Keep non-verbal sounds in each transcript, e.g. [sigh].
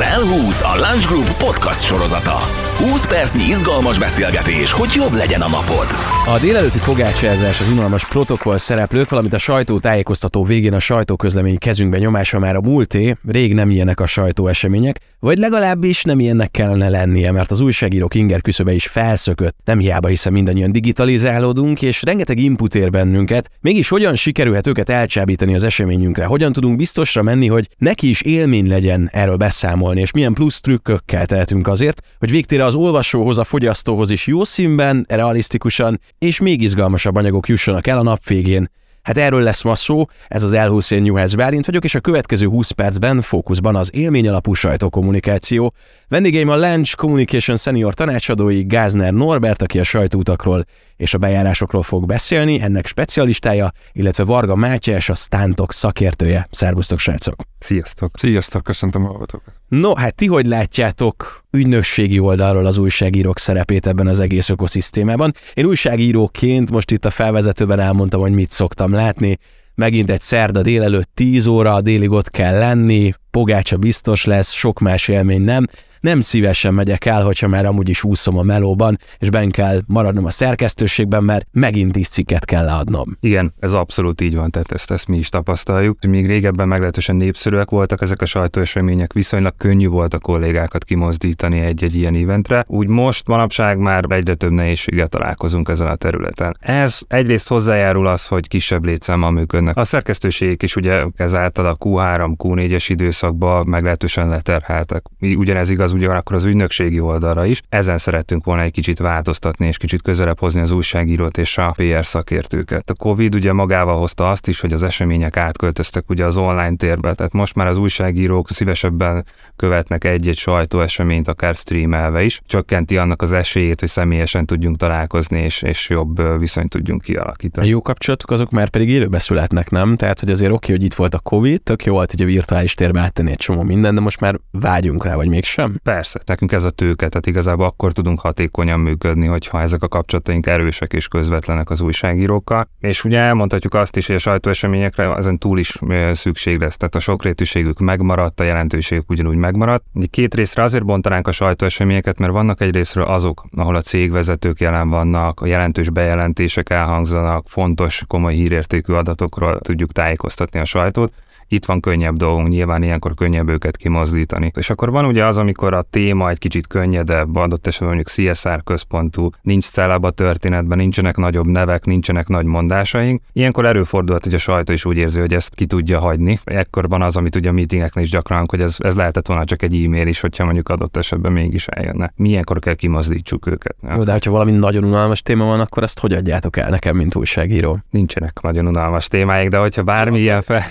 Az L20 a Lunch Group podcast sorozata. 20 percnyi izgalmas beszélgetés, hogy jobb legyen a napod. A délelőtti fogácsázás, az unalmas protokoll szereplők, valamint a sajtótájékoztató végén a sajtóközlemény kezünkbe nyomása már a múlté, rég nem ilyenek a sajtóesemények, vagy legalábbis nem ilyennek kellene lennie, mert az újságírók inger küszöbe is felszökött. Nem hiába, hiszen mindannyian digitalizálódunk, és rengeteg input ér bennünket. Mégis hogyan sikerülhet őket elcsábítani az eseményünkre? Hogyan tudunk biztosra menni, hogy neki is élmény legyen erről beszámolni, és milyen plusz trükkökkel tehetünk azért, hogy végtére az olvasóhoz, a fogyasztóhoz is jó színben, realisztikusan és még izgalmasabb anyagok jussanak el a nap végén. Hát erről lesz ma szó, ez az L20 én Newhouse Bálint vagyok, és a következő 20 percben fókuszban az élmény alapú sajtókommunikáció. Vendégeim a Lange Communication Senior tanácsadói Gázner Norbert, aki a sajtóutakról és a bejárásokról fog beszélni, ennek specialistája, illetve Varga Mátyás, a Stántok szakértője. Szervusztok, srácok! Sziasztok! Sziasztok, köszöntöm a hallgatókat! No, hát ti hogy látjátok ügynökségi oldalról az újságírók szerepét ebben az egész ökoszisztémában? Én újságíróként most itt a felvezetőben elmondtam, hogy mit szoktam látni. Megint egy szerda délelőtt 10 óra, délig ott kell lenni, pogácsa biztos lesz, sok más élmény nem nem szívesen megyek el, hogyha már amúgy is úszom a melóban, és ben kell maradnom a szerkesztőségben, mert megint tíz cikket kell leadnom. Igen, ez abszolút így van, tehát ezt, ezt mi is tapasztaljuk. Még régebben meglehetősen népszerűek voltak ezek a sajtóesemények, viszonylag könnyű volt a kollégákat kimozdítani egy-egy ilyen eventre. Úgy most manapság már egyre több nehézséggel találkozunk ezen a területen. Ez egyrészt hozzájárul az, hogy kisebb létszámmal működnek. A szerkesztőségek is ugye ezáltal a Q3, Q4-es időszakban meglehetősen leterheltek. Ugyanez igaz ugyanakkor az ügynökségi oldalra is. Ezen szerettünk volna egy kicsit változtatni, és kicsit közelebb hozni az újságírót és a PR szakértőket. A Covid ugye magával hozta azt is, hogy az események átköltöztek ugye az online térbe, tehát most már az újságírók szívesebben követnek egy-egy sajtóeseményt, akár streamelve is. Csökkenti annak az esélyét, hogy személyesen tudjunk találkozni, és, és jobb viszonyt tudjunk kialakítani. A jó kapcsolatok azok már pedig élőbe születnek, nem? Tehát, hogy azért oké, hogy itt volt a Covid, tök jó volt, hogy a virtuális térbe áttenni egy csomó minden, de most már vágyunk rá, vagy mégsem? Persze, nekünk ez a tőke, tehát igazából akkor tudunk hatékonyan működni, hogyha ezek a kapcsolataink erősek és közvetlenek az újságírókkal. És ugye elmondhatjuk azt is, hogy a sajtóeseményekre ezen túl is szükség lesz, tehát a sokrétűségük megmaradt, a jelentőségük ugyanúgy megmaradt. Két részre azért bontanánk a sajtóeseményeket, mert vannak egy azok, ahol a cégvezetők jelen vannak, a jelentős bejelentések elhangzanak, fontos, komoly hírértékű adatokról tudjuk tájékoztatni a sajtót, itt van könnyebb dolgunk, nyilván ilyenkor könnyebb őket kimozdítani. És akkor van ugye az, amikor a téma egy kicsit könnyedebb, adott esetben mondjuk CSR központú, nincs celeb a történetben, nincsenek nagyobb nevek, nincsenek nagy mondásaink. Ilyenkor előfordulhat, hogy a sajtó is úgy érzi, hogy ezt ki tudja hagyni. Ekkor van az, amit ugye a meetingeknél is gyakran, hogy ez, ez lehetett volna csak egy e-mail is, hogyha mondjuk adott esetben mégis eljönne. Milyenkor kell kimozdítsuk őket. Jó, de ha valami nagyon unalmas téma van, akkor ezt hogy adjátok el nekem, mint újságíró? Nincsenek nagyon unalmas témáik, de hogyha bármilyen fel...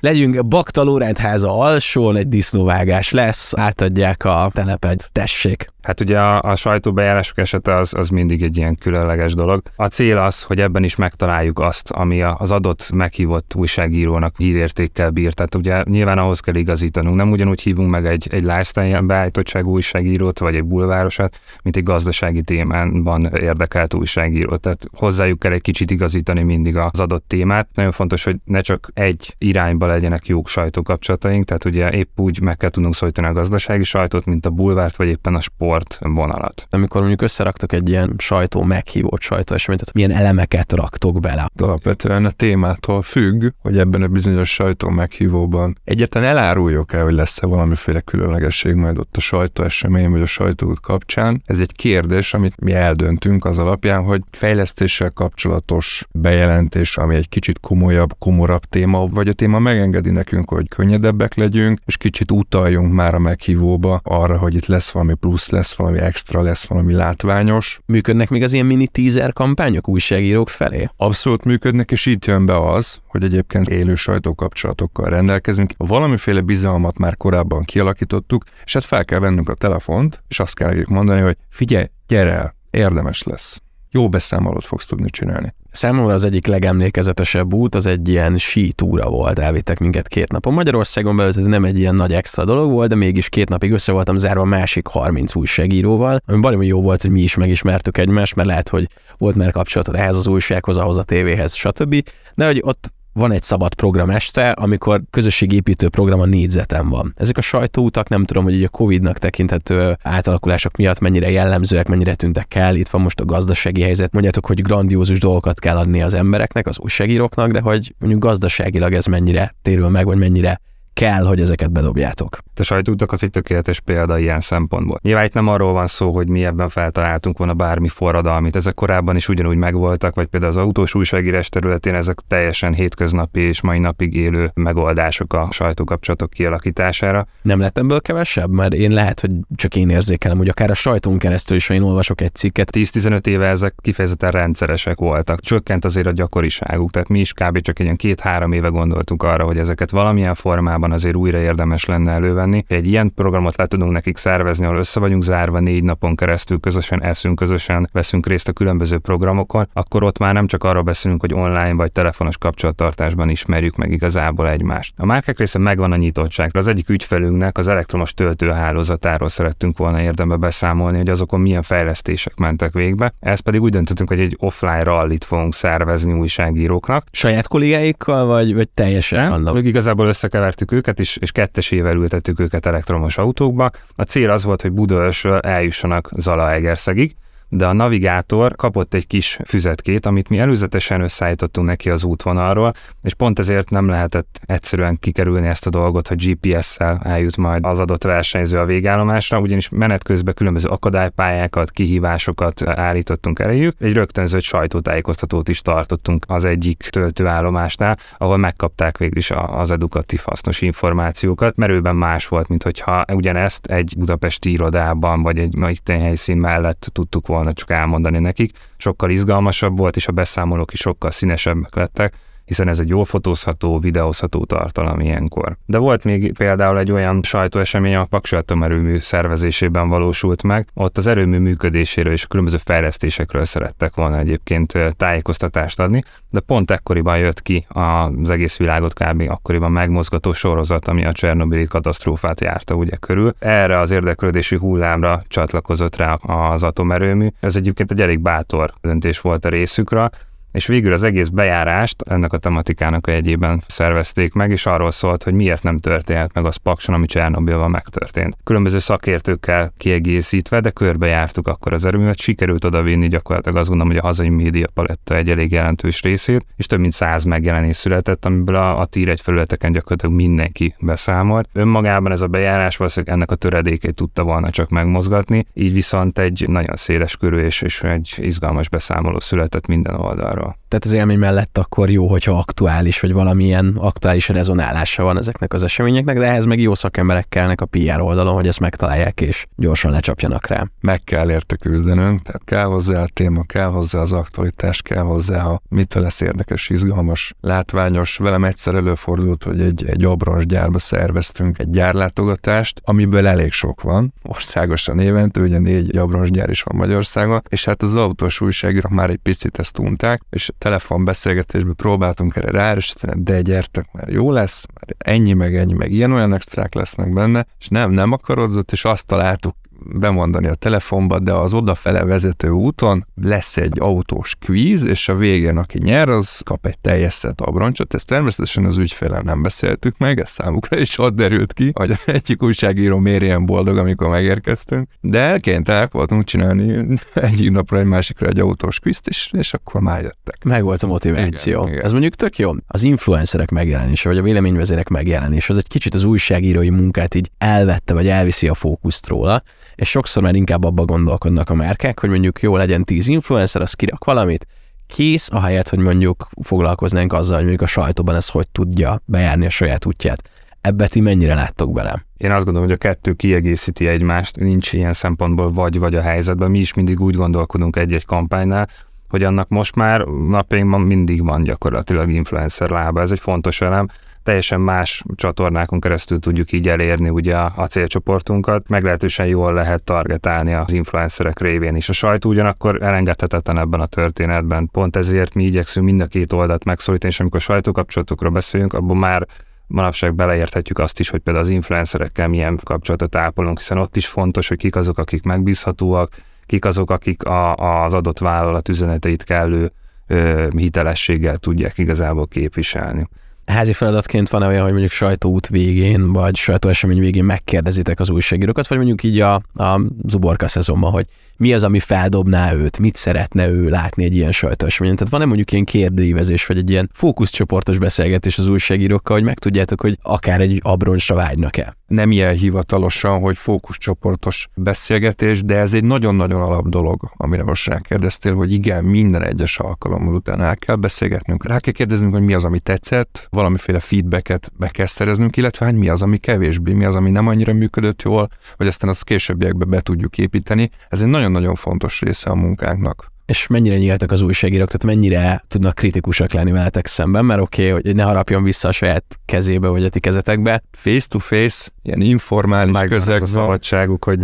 Legyünk megyünk Bakta Lórend háza alsón, egy disznóvágás lesz, átadják a telepet, tessék. Hát ugye a, a sajtóbejárások esete az, az mindig egy ilyen különleges dolog. A cél az, hogy ebben is megtaláljuk azt, ami az adott meghívott újságírónak hírértékkel bír. Tehát ugye nyilván ahhoz kell igazítanunk. Nem ugyanúgy hívunk meg egy, egy lifestyle beállítottságú újságírót, vagy egy bulvárosat, mint egy gazdasági témában érdekelt újságírót. Tehát hozzájuk kell egy kicsit igazítani mindig az adott témát. Nagyon fontos, hogy ne csak egy irányba legyenek jók sajtókapcsolataink, tehát ugye épp úgy meg kell tudnunk szólítani a gazdasági sajtót, mint a bulvárt, vagy éppen a sport sport vonalat. Amikor mondjuk összeraktok egy ilyen sajtó meghívott sajtóeseményt, milyen elemeket raktok bele? Alapvetően a témától függ, hogy ebben a bizonyos sajtó meghívóban egyetlen eláruljuk el, hogy lesz-e valamiféle különlegesség majd ott a sajtóesemény vagy a sajtóút kapcsán. Ez egy kérdés, amit mi eldöntünk az alapján, hogy fejlesztéssel kapcsolatos bejelentés, ami egy kicsit komolyabb, komorabb téma, vagy a téma megengedi nekünk, hogy könnyedebbek legyünk, és kicsit utaljunk már a meghívóba arra, hogy itt lesz valami plusz, lesz lesz valami extra, lesz valami látványos. Működnek még az ilyen mini teaser kampányok újságírók felé? Abszolút működnek, és itt jön be az, hogy egyébként élő sajtókapcsolatokkal rendelkezünk. Valamiféle bizalmat már korábban kialakítottuk, és hát fel kell vennünk a telefont, és azt kell mondani, hogy figyelj, gyere el, érdemes lesz. Jó beszámolót fogsz tudni csinálni. Számomra az egyik legemlékezetesebb út az egy ilyen túra volt, elvittek minket két napon. Magyarországon belül ez nem egy ilyen nagy extra dolog volt, de mégis két napig össze voltam zárva másik 30 újságíróval, ami baromi jó volt, hogy mi is megismertük egymást, mert lehet, hogy volt már kapcsolatod ehhez az újsághoz, ahhoz a tévéhez, stb. De hogy ott van egy szabad program este, amikor közösségépítő program a négyzeten van. Ezek a sajtóutak nem tudom, hogy a Covid-nak tekinthető átalakulások miatt mennyire jellemzőek, mennyire tűntek el. Itt van most a gazdasági helyzet. Mondjátok, hogy grandiózus dolgokat kell adni az embereknek, az újságíróknak, de hogy mondjuk gazdaságilag ez mennyire térül meg, vagy mennyire kell, hogy ezeket bedobjátok. A sajtóutak az egy tökéletes példa ilyen szempontból. Nyilván itt nem arról van szó, hogy mi ebben feltaláltunk volna bármi forradalmit, ezek korábban is ugyanúgy megvoltak, vagy például az autós újságírás területén ezek teljesen hétköznapi és mai napig élő megoldások a sajtókapcsolatok kialakítására. Nem lett ebből kevesebb? Mert én lehet, hogy csak én érzékelem, hogy akár a sajtón keresztül is, ha én olvasok egy cikket. 10-15 éve ezek kifejezetten rendszeresek voltak. Csökkent azért a gyakoriságuk, tehát mi is kb. csak egy ilyen két-három éve gondoltunk arra, hogy ezeket valamilyen formában formában azért újra érdemes lenne elővenni. Egy ilyen programot le tudunk nekik szervezni, ahol össze vagyunk zárva négy napon keresztül, közösen eszünk, közösen veszünk részt a különböző programokon, akkor ott már nem csak arról beszélünk, hogy online vagy telefonos kapcsolattartásban ismerjük meg igazából egymást. A márkák része megvan a nyitottságra. Az egyik ügyfelünknek az elektromos töltőhálózatáról szerettünk volna érdembe beszámolni, hogy azokon milyen fejlesztések mentek végbe. Ez pedig úgy döntöttünk, hogy egy offline rallit fogunk szervezni újságíróknak. Saját kollégáikkal, vagy, vagy teljesen? Annak? Ők igazából összekevertük őket, és, és kettesével ültettük őket elektromos autókba. A cél az volt, hogy Budaörsről eljussanak Zalaegerszegig, de a navigátor kapott egy kis füzetkét, amit mi előzetesen összeállítottunk neki az útvonalról, és pont ezért nem lehetett egyszerűen kikerülni ezt a dolgot, hogy GPS-szel eljut majd az adott versenyző a végállomásra, ugyanis menet közben különböző akadálypályákat, kihívásokat állítottunk eléjük. Egy rögtönzött sajtótájékoztatót is tartottunk az egyik töltőállomásnál, ahol megkapták végül is az edukatív hasznos információkat, merőben más volt, mint hogyha ugyanezt egy budapesti irodában vagy egy, egy helyszín mellett tudtuk volna csak elmondani nekik. Sokkal izgalmasabb volt, és a beszámolók is sokkal színesebbek lettek, hiszen ez egy jól fotózható, videózható tartalom ilyenkor. De volt még például egy olyan sajtóesemény, a Paksi atomerőmű szervezésében valósult meg, ott az erőmű működéséről és a különböző fejlesztésekről szerettek volna egyébként tájékoztatást adni, de pont ekkoriban jött ki az egész világot kb. akkoriban megmozgató sorozat, ami a Csernobili katasztrófát járta ugye körül. Erre az érdeklődési hullámra csatlakozott rá az atomerőmű. Ez egyébként egy elég bátor döntés volt a részükre, és végül az egész bejárást ennek a tematikának a jegyében szervezték meg, és arról szólt, hogy miért nem történt meg az Pakson, ami Csernobilban megtörtént. Különböző szakértőkkel kiegészítve, de körbejártuk akkor az erőművet, sikerült odavinni gyakorlatilag azt gondolom, hogy a hazai média paletta egy elég jelentős részét, és több mint száz megjelenés született, amiből a, a tír egy felületeken gyakorlatilag mindenki beszámolt. Önmagában ez a bejárás valószínűleg ennek a töredékét tudta volna csak megmozgatni, így viszont egy nagyon széles körű és, és egy izgalmas beszámoló született minden oldalról oldalról. Tehát az élmény mellett akkor jó, hogyha aktuális, vagy valamilyen aktuális rezonálása van ezeknek az eseményeknek, de ehhez meg jó szakemberek kellnek a PR oldalon, hogy ezt megtalálják és gyorsan lecsapjanak rá. Meg kell érte küzdenünk, tehát kell hozzá a téma, kell hozzá az aktualitás, kell hozzá a mitől lesz érdekes, izgalmas, látványos. Velem egyszer előfordult, hogy egy, egy gyárba szerveztünk egy gyárlátogatást, amiből elég sok van, országosan évente, ugye négy gyár is van Magyarországon, és hát az autós újságírók már egy picit ezt unták, és telefonbeszélgetésben próbáltunk erre ráerősíteni, de gyertek, mert jó lesz, mert ennyi meg ennyi meg ilyen olyan extrák lesznek benne, és nem, nem akarodzott, és azt találtuk bemondani a telefonba, de az odafele vezető úton lesz egy autós kvíz, és a végén, aki nyer, az kap egy teljes szet abroncsot. Ezt természetesen az ügyfélel nem beszéltük meg, ez számukra is ott derült ki, hogy az egyik újságíró miért ilyen boldog, amikor megérkeztünk, de kénytelenek voltunk csinálni egyik napra egy másikra egy autós kvízt, és, és akkor már jöttek. Meg volt a motiváció. Igen, igen. Ez mondjuk tök jó. Az influencerek megjelenése, vagy a véleményvezérek megjelenése, az egy kicsit az újságírói munkát így elvette, vagy elviszi a fókuszt róla, és sokszor már inkább abba gondolkodnak a márkák, hogy mondjuk jó legyen 10 influencer, az kirak valamit, kész, ahelyett, hogy mondjuk foglalkoznánk azzal, hogy mondjuk a sajtóban ez hogy tudja bejárni a saját útját. Ebbe ti mennyire láttok bele? Én azt gondolom, hogy a kettő kiegészíti egymást, nincs ilyen szempontból vagy-vagy a helyzetben. Mi is mindig úgy gondolkodunk egy-egy kampánynál, hogy annak most már napjainkban mindig van gyakorlatilag influencer lába. Ez egy fontos elem teljesen más csatornákon keresztül tudjuk így elérni ugye a, célcsoportunkat, meglehetősen jól lehet targetálni az influencerek révén is. A sajtó ugyanakkor elengedhetetlen ebben a történetben, pont ezért mi igyekszünk mind a két oldalt megszólítani, és amikor sajtókapcsolatokról beszélünk, abban már manapság beleérthetjük azt is, hogy például az influencerekkel milyen kapcsolatot ápolunk, hiszen ott is fontos, hogy kik azok, akik megbízhatóak, kik azok, akik a, az adott vállalat üzeneteit kellő ö, hitelességgel tudják igazából képviselni. Házi feladatként van olyan, hogy mondjuk sajtóút végén, vagy sajtóesemény végén megkérdezitek az újságírókat, vagy mondjuk így a, a zuborka szezonban, hogy mi az, ami feldobná őt, mit szeretne ő látni egy ilyen sajtóeseményen. Tehát van-e mondjuk ilyen kérdőívezés, vagy egy ilyen fókuszcsoportos beszélgetés az újságírókkal, hogy megtudjátok, hogy akár egy abroncsra vágynak-e? nem ilyen hivatalosan, hogy fókuszcsoportos beszélgetés, de ez egy nagyon-nagyon alap dolog, amire most rákérdeztél, hogy igen, minden egyes alkalommal után el kell beszélgetnünk, rá kell kérdeznünk, hogy mi az, ami tetszett, valamiféle feedbacket be kell szereznünk, illetve hát mi az, ami kevésbé, mi az, ami nem annyira működött jól, hogy aztán azt későbbiekbe be tudjuk építeni. Ez egy nagyon-nagyon fontos része a munkánknak és mennyire nyíltak az újságírók, tehát mennyire tudnak kritikusak lenni veletek szemben, mert oké, okay, hogy ne harapjon vissza a saját kezébe vagy a ti kezetekbe. Face to face, ilyen informális Meg közegben. a szabadságuk, hogy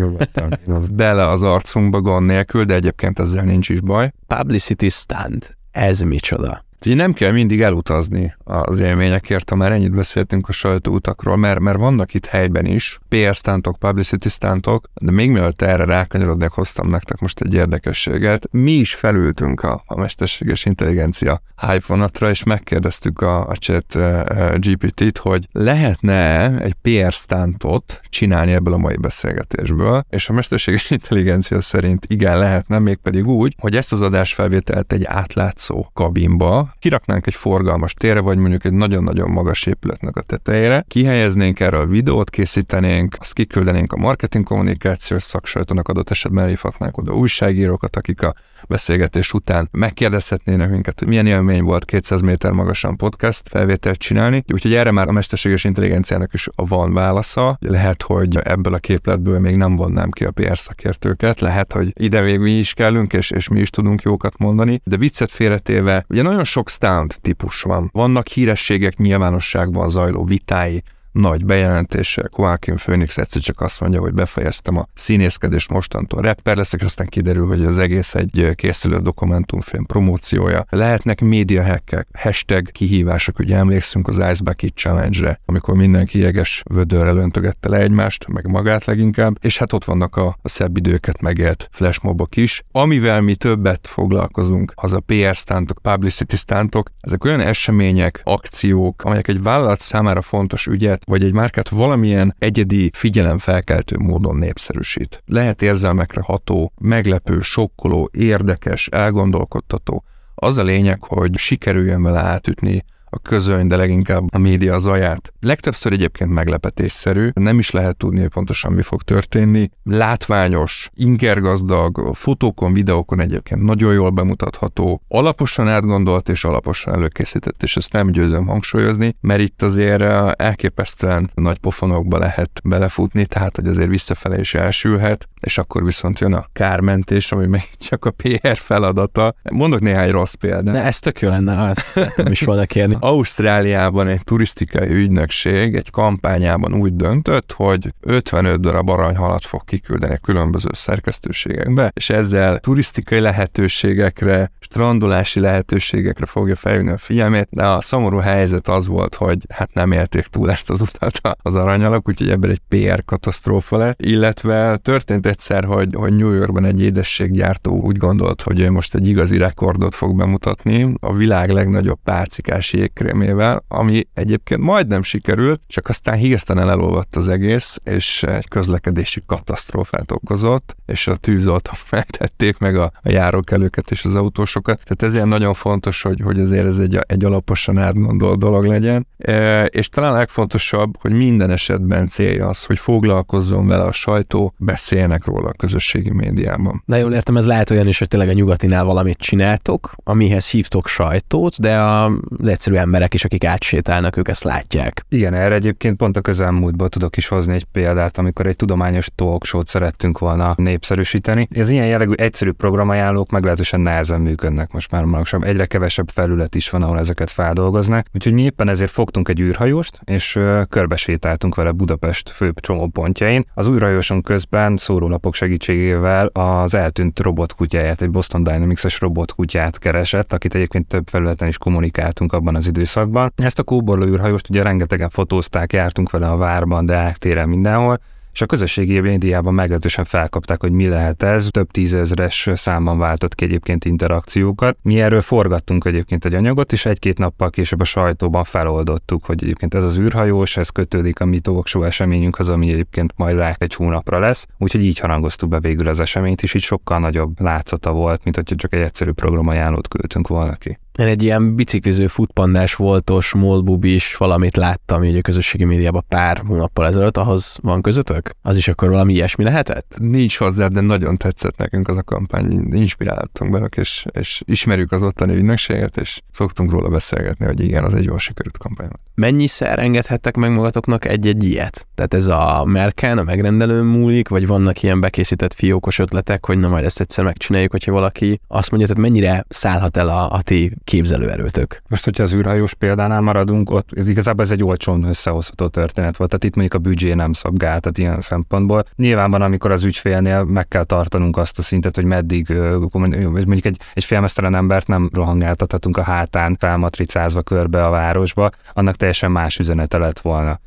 [laughs] bele az arcunkba gond nélkül, de egyébként ezzel nincs is baj. Publicity stand, ez micsoda? Így nem kell mindig elutazni az élményekért, ha már ennyit beszéltünk a sajtóutakról, mert, mert vannak itt helyben is PR stántok, publicity stántok, de még mielőtt erre rákanyarodnék, hoztam nektek most egy érdekességet. Mi is felültünk a, a mesterséges intelligencia hype vonatra, és megkérdeztük a, a chat uh, eh, GPT-t, hogy lehetne egy PR stántot csinálni ebből a mai beszélgetésből, és a mesterséges intelligencia szerint igen lehetne, mégpedig úgy, hogy ezt az adásfelvételt egy átlátszó kabinba, kiraknánk egy forgalmas térre, vagy mondjuk egy nagyon-nagyon magas épületnek a tetejére, kihelyeznénk erre a videót, készítenénk, azt kiküldenénk a marketing kommunikációs szaksajtónak adott esetben elhívhatnánk oda újságírókat, akik a beszélgetés után megkérdezhetnének minket, hogy milyen élmény volt 200 méter magasan podcast felvételt csinálni. Úgyhogy erre már a mesterséges intelligenciának is van válasza. Lehet, hogy ebből a képletből még nem vonnám ki a PR szakértőket, lehet, hogy ide még mi is kellünk, és, és mi is tudunk jókat mondani, de viccet félretéve, ugye nagyon sok stunt típus van. Vannak hírességek nyilvánosságban zajló vitái, nagy bejelentések. Joaquin Phoenix egyszer csak azt mondja, hogy befejeztem a színészkedést, mostantól rapper leszek, aztán kiderül, hogy az egész egy készülő dokumentumfilm promóciója. Lehetnek média hackek, hashtag kihívások, ugye emlékszünk az Ice Bucket Challenge-re, amikor mindenki jeges vödörrel öntögette le egymást, meg magát leginkább, és hát ott vannak a, a szebb időket megélt flashmobok is. Amivel mi többet foglalkozunk, az a PR stántok, publicity stántok, ezek olyan események, akciók, amelyek egy vállalat számára fontos ügyet márkát, vagy egy márkát valamilyen egyedi figyelemfelkeltő módon népszerűsít. Lehet érzelmekre ható, meglepő, sokkoló, érdekes, elgondolkodtató. Az a lényeg, hogy sikerüljön vele átütni a közöny, de leginkább a média zaját. Legtöbbször egyébként meglepetésszerű, nem is lehet tudni, hogy pontosan mi fog történni. Látványos, ingergazdag, fotókon, videókon egyébként nagyon jól bemutatható, alaposan átgondolt és alaposan előkészített, és ezt nem győzöm hangsúlyozni, mert itt azért elképesztően nagy pofonokba lehet belefutni, tehát hogy azért visszafele is elsülhet, és akkor viszont jön a kármentés, ami még csak a PR feladata. Mondok néhány rossz példát. De ez tök jó lenne, azt nem is volna kérni. Ausztráliában egy turisztikai ügynökség egy kampányában úgy döntött, hogy 55 darab aranyhalat fog kiküldeni a különböző szerkesztőségekbe, és ezzel turisztikai lehetőségekre, strandolási lehetőségekre fogja felhívni a figyelmét, de a szomorú helyzet az volt, hogy hát nem élték túl ezt az utat az aranyalak, úgyhogy ebből egy PR katasztrófa lett, illetve történt egyszer, hogy, hogy New Yorkban egy édességgyártó úgy gondolt, hogy ő most egy igazi rekordot fog bemutatni, a világ legnagyobb pálcikás jégkrémével, ami egyébként majdnem sikerült, csak aztán hirtelen elolvadt az egész, és egy közlekedési katasztrófát okozott, és a tűzoltók [laughs] megtették meg a, a járókelőket és az autósokat. Tehát ez ilyen nagyon fontos, hogy, hogy azért ez egy, egy alaposan átgondolt dolog legyen. E, és talán legfontosabb, hogy minden esetben célja az, hogy foglalkozzon vele a sajtó, beszéljenek róla a közösségi médiában. Na jól értem, ez lehet olyan is, hogy tényleg a nyugatinál valamit csináltok, amihez hívtok sajtót, de az egyszerű emberek is, akik átsétálnak, ők ezt látják. Igen, erre egyébként pont a közelmúltban tudok is hozni egy példát, amikor egy tudományos talk show szerettünk volna népszerűsíteni. Ez ilyen jellegű egyszerű programajánlók meglehetősen nehezen működnek most már manapság. Egyre kevesebb felület is van, ahol ezeket feldolgoznak. Úgyhogy mi éppen ezért fogtunk egy űrhajóst, és körbesétáltunk vele Budapest főbb csomópontjain. Az űrhajóson közben szórólapok segítségével az eltűnt robotkutyáját, egy Boston Dynamics-es robotkutyát keresett, akit egyébként több felületen is kommunikáltunk abban az időszakban. Ezt a kóborló űrhajóst ugye rengetegen fotózták, jártunk vele a várban, de téren mindenhol, és a közösségi médiában meglehetősen felkapták, hogy mi lehet ez, több tízezres számban váltott ki egyébként interakciókat. Mi erről forgattunk egyébként egy anyagot, és egy-két nappal később a sajtóban feloldottuk, hogy egyébként ez az űrhajós, ez kötődik a mi talk show eseményünkhöz, ami egyébként majd rá egy hónapra lesz, úgyhogy így harangoztuk be végül az eseményt, és így sokkal nagyobb látszata volt, mint hogyha csak egy egyszerű programajánlót küldtünk volna ki. Én egy ilyen bicikliző, futpandás, voltos, molbubis valamit láttam így a közösségi médiában pár hónappal ezelőtt, ahhoz van közöttök? Az is akkor valami ilyesmi lehetett? Nincs hozzá, de nagyon tetszett nekünk az a kampány, inspiráltunk belőle, és, és ismerjük az ottani ügynökséget, és szoktunk róla beszélgetni, hogy igen, az egy jól sikerült kampány. Mennyiszer engedhettek meg magatoknak egy-egy ilyet? Tehát ez a merken, a megrendelőn múlik, vagy vannak ilyen bekészített fiókos ötletek, hogy na majd ezt egyszer megcsináljuk, hogyha valaki azt mondja, tehát mennyire szállhat el a, a ti képzelőerőtök. Most, hogyha az űrhajós példánál maradunk, ott igazából ez egy olcsón összehozható történet volt, tehát itt mondjuk a büdzsé nem szabgál, tehát ilyen szempontból. Nyilván van, amikor az ügyfélnél meg kell tartanunk azt a szintet, hogy meddig mondjuk egy, egy félmeztelen embert nem rohangáltathatunk a hátán felmatricázva körbe a városba, annak teljesen más üzenete lett volna.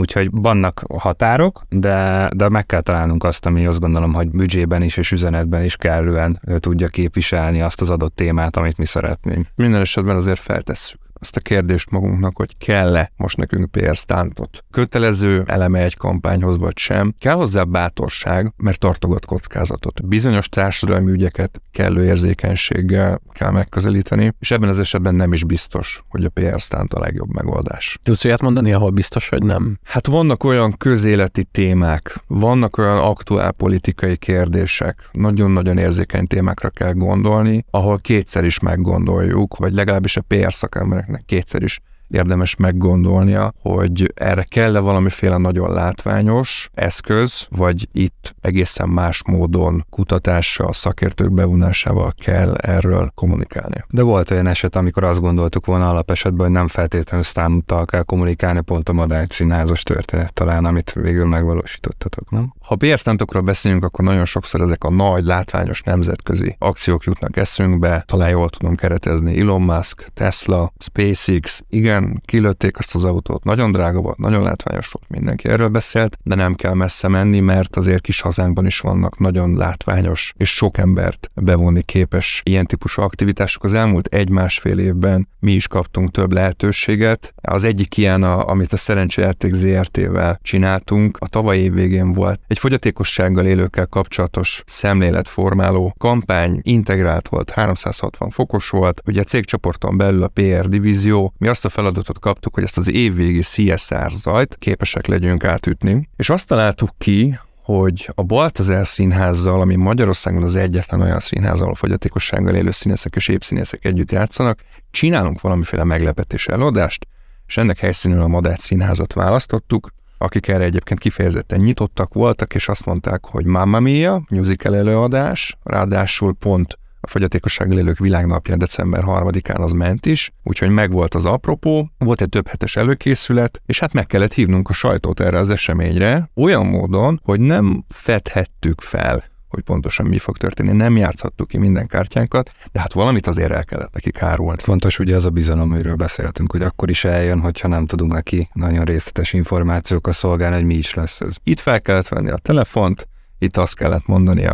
Úgyhogy vannak határok, de, de meg kell találnunk azt, ami azt gondolom, hogy büdzsében is és üzenetben is kellően tudja képviselni azt az adott témát, amit mi szeretnénk. Minden esetben azért feltesszük azt a kérdést magunknak, hogy kell-e most nekünk PR stántot. Kötelező eleme egy kampányhoz vagy sem. Kell hozzá bátorság, mert tartogat kockázatot. Bizonyos társadalmi ügyeket kellő érzékenységgel kell megközelíteni, és ebben az esetben nem is biztos, hogy a PR stánt a legjobb megoldás. Tudsz olyat mondani, ahol biztos, hogy nem? Hát vannak olyan közéleti témák, vannak olyan aktuál politikai kérdések, nagyon-nagyon érzékeny témákra kell gondolni, ahol kétszer is meggondoljuk, vagy legalábbis a PR szakemberek embereknek kétszer is érdemes meggondolnia, hogy erre kell-e valamiféle nagyon látványos eszköz, vagy itt egészen más módon kutatással, szakértők bevonásával kell erről kommunikálni. De volt olyan eset, amikor azt gondoltuk volna alapesetben, hogy nem feltétlenül sztánuttal kell kommunikálni, pont a Madács történet talán, amit végül megvalósítottatok, nem? Ha PR beszélünk, akkor nagyon sokszor ezek a nagy, látványos nemzetközi akciók jutnak eszünkbe, talán jól tudom keretezni Elon Musk, Tesla, SpaceX, igen, igen, kilőtték azt az autót, nagyon drága volt, nagyon látványos volt, mindenki erről beszélt, de nem kell messze menni, mert azért kis hazánkban is vannak nagyon látványos és sok embert bevonni képes ilyen típusú aktivitások. Az elmúlt egy-másfél évben mi is kaptunk több lehetőséget. Az egyik ilyen, a, amit a Szerencsejáték ZRT-vel csináltunk, a tavaly év végén volt egy fogyatékossággal élőkkel kapcsolatos szemléletformáló kampány, integrált volt, 360 fokos volt. Ugye a cégcsoporton belül a PR divízió, mi azt a feladat feladatot kaptuk, hogy ezt az évvégi CSR zajt képesek legyünk átütni, és azt találtuk ki, hogy a Baltazár színházzal, ami Magyarországon az egyetlen olyan színház, ahol fogyatékossággal élő színészek és épszínészek együtt játszanak, csinálunk valamiféle meglepetés előadást, és ennek helyszínűen a Madács színházat választottuk, akik erre egyébként kifejezetten nyitottak voltak, és azt mondták, hogy Mamma Mia, musical előadás, ráadásul pont a fogyatékossággal élők világnapja december 3-án az ment is, úgyhogy megvolt az apropó, volt egy több hetes előkészület, és hát meg kellett hívnunk a sajtót erre az eseményre, olyan módon, hogy nem fedhettük fel hogy pontosan mi fog történni. Nem játszhattuk ki minden kártyánkat, de hát valamit azért el kellett nekik árulni. Fontos ugye az a bizalom, amiről beszéltünk, hogy akkor is eljön, hogyha nem tudunk neki nagyon részletes információkkal szolgálni, hogy mi is lesz ez. Itt fel kellett venni a telefont, itt azt kellett mondani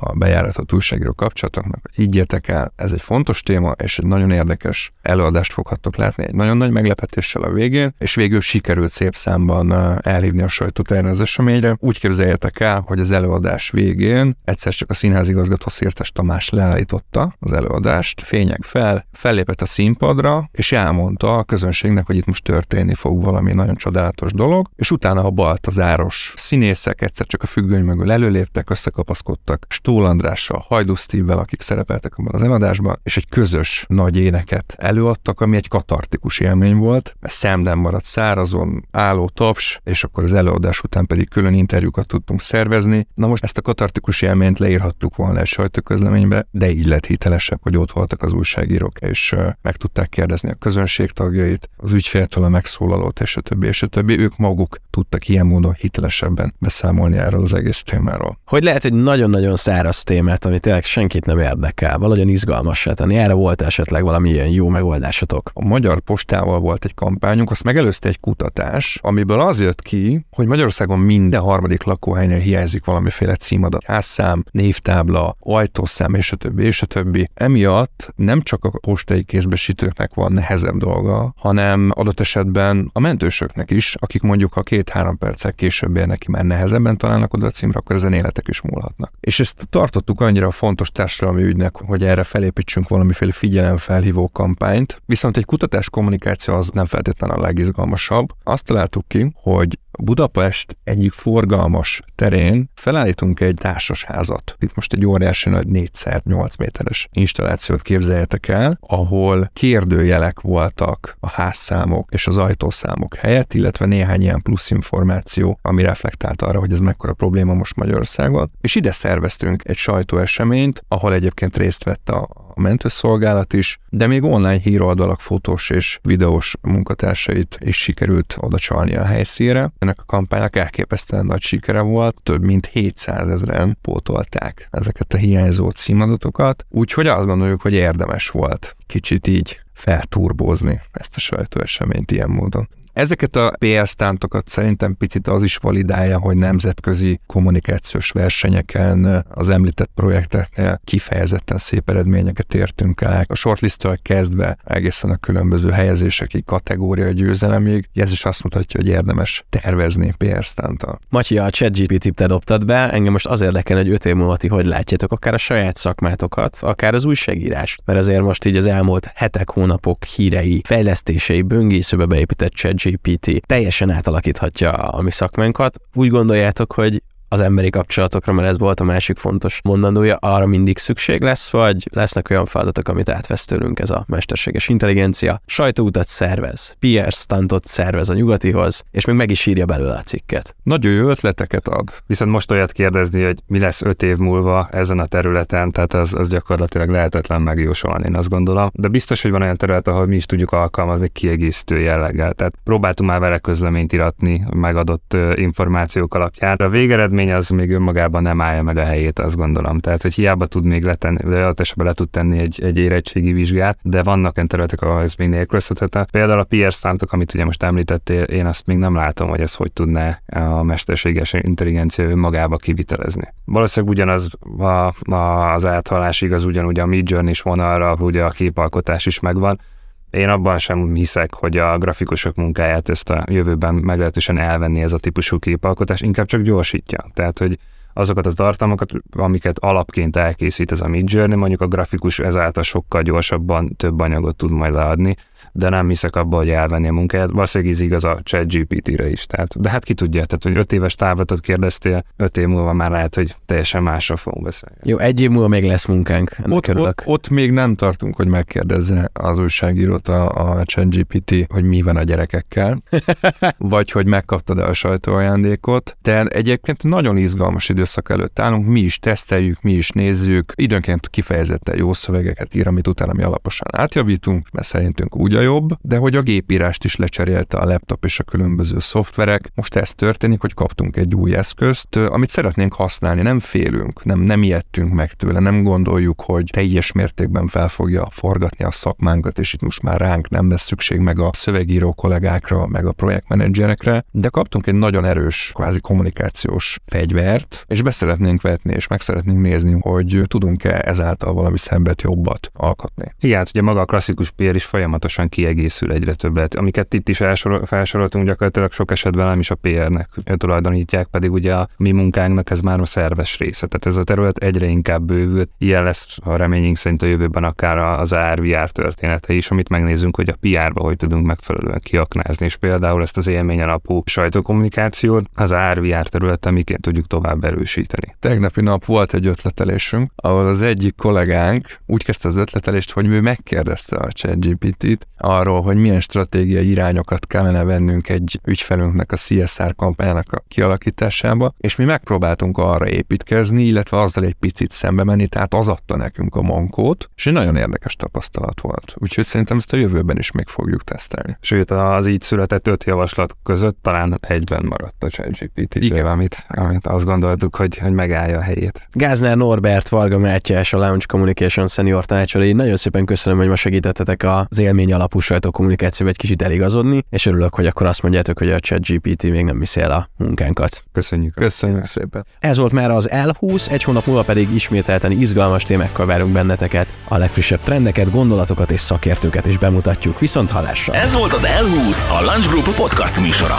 a bejáratott újságíró kapcsolatoknak, hogy higgyétek el, ez egy fontos téma, és egy nagyon érdekes előadást foghattok látni, egy nagyon nagy meglepetéssel a végén, és végül sikerült szép számban elhívni a sajtót erre az eseményre. Úgy képzeljétek el, hogy az előadás végén egyszer csak a színházigazgató Szirtes Tamás leállította az előadást, fények fel, fellépett a színpadra, és elmondta a közönségnek, hogy itt most történni fog valami nagyon csodálatos dolog, és utána a baltazáros színészek egyszer csak a függöny mögül előléptek, összekapaszkodtak, Stól Andrással, Hajdú Steve-vel, akik szerepeltek abban az eladásban, és egy közös nagy éneket előadtak, ami egy katartikus élmény volt. Ez szemben maradt szárazon, álló taps, és akkor az előadás után pedig külön interjúkat tudtunk szervezni. Na most ezt a katartikus élményt leírhattuk volna egy sajtóközleménybe, de így lett hitelesebb, hogy ott voltak az újságírók, és meg tudták kérdezni a közönség tagjait, az ügyféltől a megszólalót, és a többi, és a többi. Ők maguk tudtak ilyen módon hitelesebben beszámolni erről az egész témáról. Hogy lehet, hogy nagyon-nagyon száraz témát, ami tényleg senkit nem érdekel, valahogyan izgalmassá tenni. Erre volt esetleg valami ilyen jó megoldásotok? A Magyar Postával volt egy kampányunk, azt megelőzte egy kutatás, amiből az jött ki, hogy Magyarországon minden harmadik lakóhelynél hiányzik valamiféle címadat. Házszám, névtábla, ajtószám és a többi, és a többi. Emiatt nem csak a postai kézbesítőknek van nehezebb dolga, hanem adott esetben a mentősöknek is, akik mondjuk ha két-három perccel később érnek ki, már nehezebben találnak oda a címre, akkor ezen életek is múlhatnak. És ezt tartottuk annyira fontos társadalmi ügynek, hogy erre felépítsünk valamiféle figyelemfelhívó kampányt, viszont egy kutatás kommunikáció az nem feltétlenül a legizgalmasabb. Azt találtuk ki, hogy Budapest egyik forgalmas terén felállítunk egy társasházat. Itt most egy óriási nagy 4x8 méteres installációt képzeljetek el, ahol kérdőjelek voltak a házszámok és az ajtószámok helyett, illetve néhány ilyen plusz információ, ami reflektált arra, hogy ez mekkora probléma most Magyarországon. És ide szerveztünk egy sajtóeseményt, ahol egyébként részt vett a mentőszolgálat is, de még online híroldalak fotós és videós munkatársait is sikerült oda csalni a helyszínre. Ennek a kampánynak elképesztően nagy sikere volt, több mint 700 ezeren pótolták ezeket a hiányzó címadatokat, úgyhogy azt gondoljuk, hogy érdemes volt kicsit így felturbózni ezt a sajtóeseményt ilyen módon. Ezeket a PR stántokat szerintem picit az is validálja, hogy nemzetközi kommunikációs versenyeken az említett projekteknél kifejezetten szép eredményeket értünk el. A shortlist kezdve egészen a különböző helyezésekig, kategória győzelemig, ez is azt mutatja, hogy érdemes tervezni PR stántal. Matyi, a ChatGPT-t te be, engem most az érdekel, hogy öt év múlva ti hogy látjátok akár a saját szakmátokat, akár az újságírást, mert azért most így az elmúlt hetek, hónapok hírei, fejlesztései, böngészőbe beépített ChatGPT ChatGPT teljesen átalakíthatja a mi szakmánkat. Úgy gondoljátok, hogy az emberi kapcsolatokra, mert ez volt a másik fontos mondandója, arra mindig szükség lesz, vagy lesznek olyan feladatok, amit átvesz tőlünk ez a mesterséges intelligencia, sajtóutat szervez, PR stuntot szervez a nyugatihoz, és még meg is írja belőle a cikket. Nagyon jó ötleteket ad. Viszont most olyat kérdezni, hogy mi lesz öt év múlva ezen a területen, tehát az, az gyakorlatilag lehetetlen megjósolni, én azt gondolom. De biztos, hogy van olyan terület, ahol mi is tudjuk alkalmazni kiegészítő jelleggel. Tehát próbáltunk már vele közleményt iratni megadott információk alapján. A végeredmény eredmény az még önmagában nem állja meg a helyét, azt gondolom. Tehát, hogy hiába tud még letenni, de esetben le tud tenni egy, egy érettségi vizsgát, de vannak olyan területek, ahol ez még nélkülözhetetlen. Például a PR szántok, amit ugye most említettél, én azt még nem látom, hogy ez hogy tudná a mesterséges intelligencia önmagába kivitelezni. Valószínűleg ugyanaz a, a, az áthallás igaz, ugyanúgy a Midjourney is van arra, hogy a képalkotás is megvan, én abban sem hiszek, hogy a grafikusok munkáját ezt a jövőben meglehetősen elvenni ez a típusú képalkotás, inkább csak gyorsítja. Tehát, hogy azokat a tartalmakat, amiket alapként elkészít ez a Midjourney, mondjuk a grafikus ezáltal sokkal gyorsabban több anyagot tud majd leadni, de nem hiszek abba, hogy elvenni a munkáját. Valószínűleg ez igaz a chat GPT-re is. Tehát, de hát ki tudja, tehát, hogy öt éves távlatot kérdeztél, öt év múlva már lehet, hogy teljesen másra fogunk beszélni. Jó, egy év múlva még lesz munkánk. Ott, ott, ott, még nem tartunk, hogy megkérdezze az újságírót a, a GPT, hogy mi van a gyerekekkel, [laughs] vagy hogy megkaptad-e a sajtóajándékot, de egyébként nagyon izgalmas időszak előtt állunk, mi is teszteljük, mi is nézzük, időnként kifejezetten jó szövegeket ír, amit utána mi alaposan átjavítunk, mert szerintünk úgy a jobb, de hogy a gépírást is lecserélte a laptop és a különböző szoftverek. Most ez történik, hogy kaptunk egy új eszközt, amit szeretnénk használni, nem félünk, nem, nem ijedtünk meg tőle, nem gondoljuk, hogy teljes mértékben fel fogja forgatni a szakmánkat, és itt most már ránk nem lesz szükség meg a szövegíró kollégákra, meg a projektmenedzserekre, de kaptunk egy nagyon erős, kvázi kommunikációs fegyvert, és beszeretnénk vetni, és meg szeretnénk nézni, hogy tudunk-e ezáltal valami szebbet, jobbat alkotni. Igen, hát ugye maga a klasszikus PR is folyamatosan kiegészül egyre többet. Amiket itt is felsoroltunk, gyakorlatilag sok esetben nem is a PR-nek tulajdonítják, pedig ugye a mi munkánknak ez már a szerves része. Tehát ez a terület egyre inkább bővül. Ilyen lesz a reményünk szerint a jövőben akár az AR-VR története is, amit megnézzünk, hogy a PR-ba hogy tudunk megfelelően kiaknázni. És például ezt az élmény alapú sajtókommunikációt az AR-VR területen miként tudjuk tovább erősíteni. Tegnapi nap volt egy ötletelésünk, ahol az egyik kollégánk úgy kezdte az ötletelést, hogy ő megkérdezte a ChatGPT-t arról, hogy milyen stratégiai irányokat kellene vennünk egy ügyfelünknek a CSR kampányának a kialakításába, és mi megpróbáltunk arra építkezni, illetve azzal egy picit szembe menni, tehát az adta nekünk a mankót, és egy nagyon érdekes tapasztalat volt. Úgyhogy szerintem ezt a jövőben is még fogjuk tesztelni. Sőt, az így született öt javaslat között talán egyben maradt a ChatGPT, amit, amit azt gondoltuk, hogy, hogy megállja a helyét. Gázner Norbert, Varga Mátyás, a Launch Communication Senior tanácsadói. Nagyon szépen köszönöm, hogy ma segítettetek az élmény alapú sajtókommunikációba egy kicsit eligazodni, és örülök, hogy akkor azt mondjátok, hogy a ChatGPT még nem viszi el a munkánkat. Köszönjük. Köszönjük szépen. Ez volt már az L20, egy hónap múlva pedig ismételten izgalmas témákkal várunk benneteket. A legfrissebb trendeket, gondolatokat és szakértőket is bemutatjuk. Viszont hallásra! Ez volt az L20, a Lunch Group podcast műsora.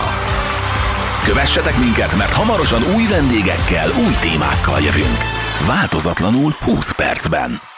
Kövessetek minket, mert hamarosan új vendégekkel, új témákkal jövünk. Változatlanul 20 percben.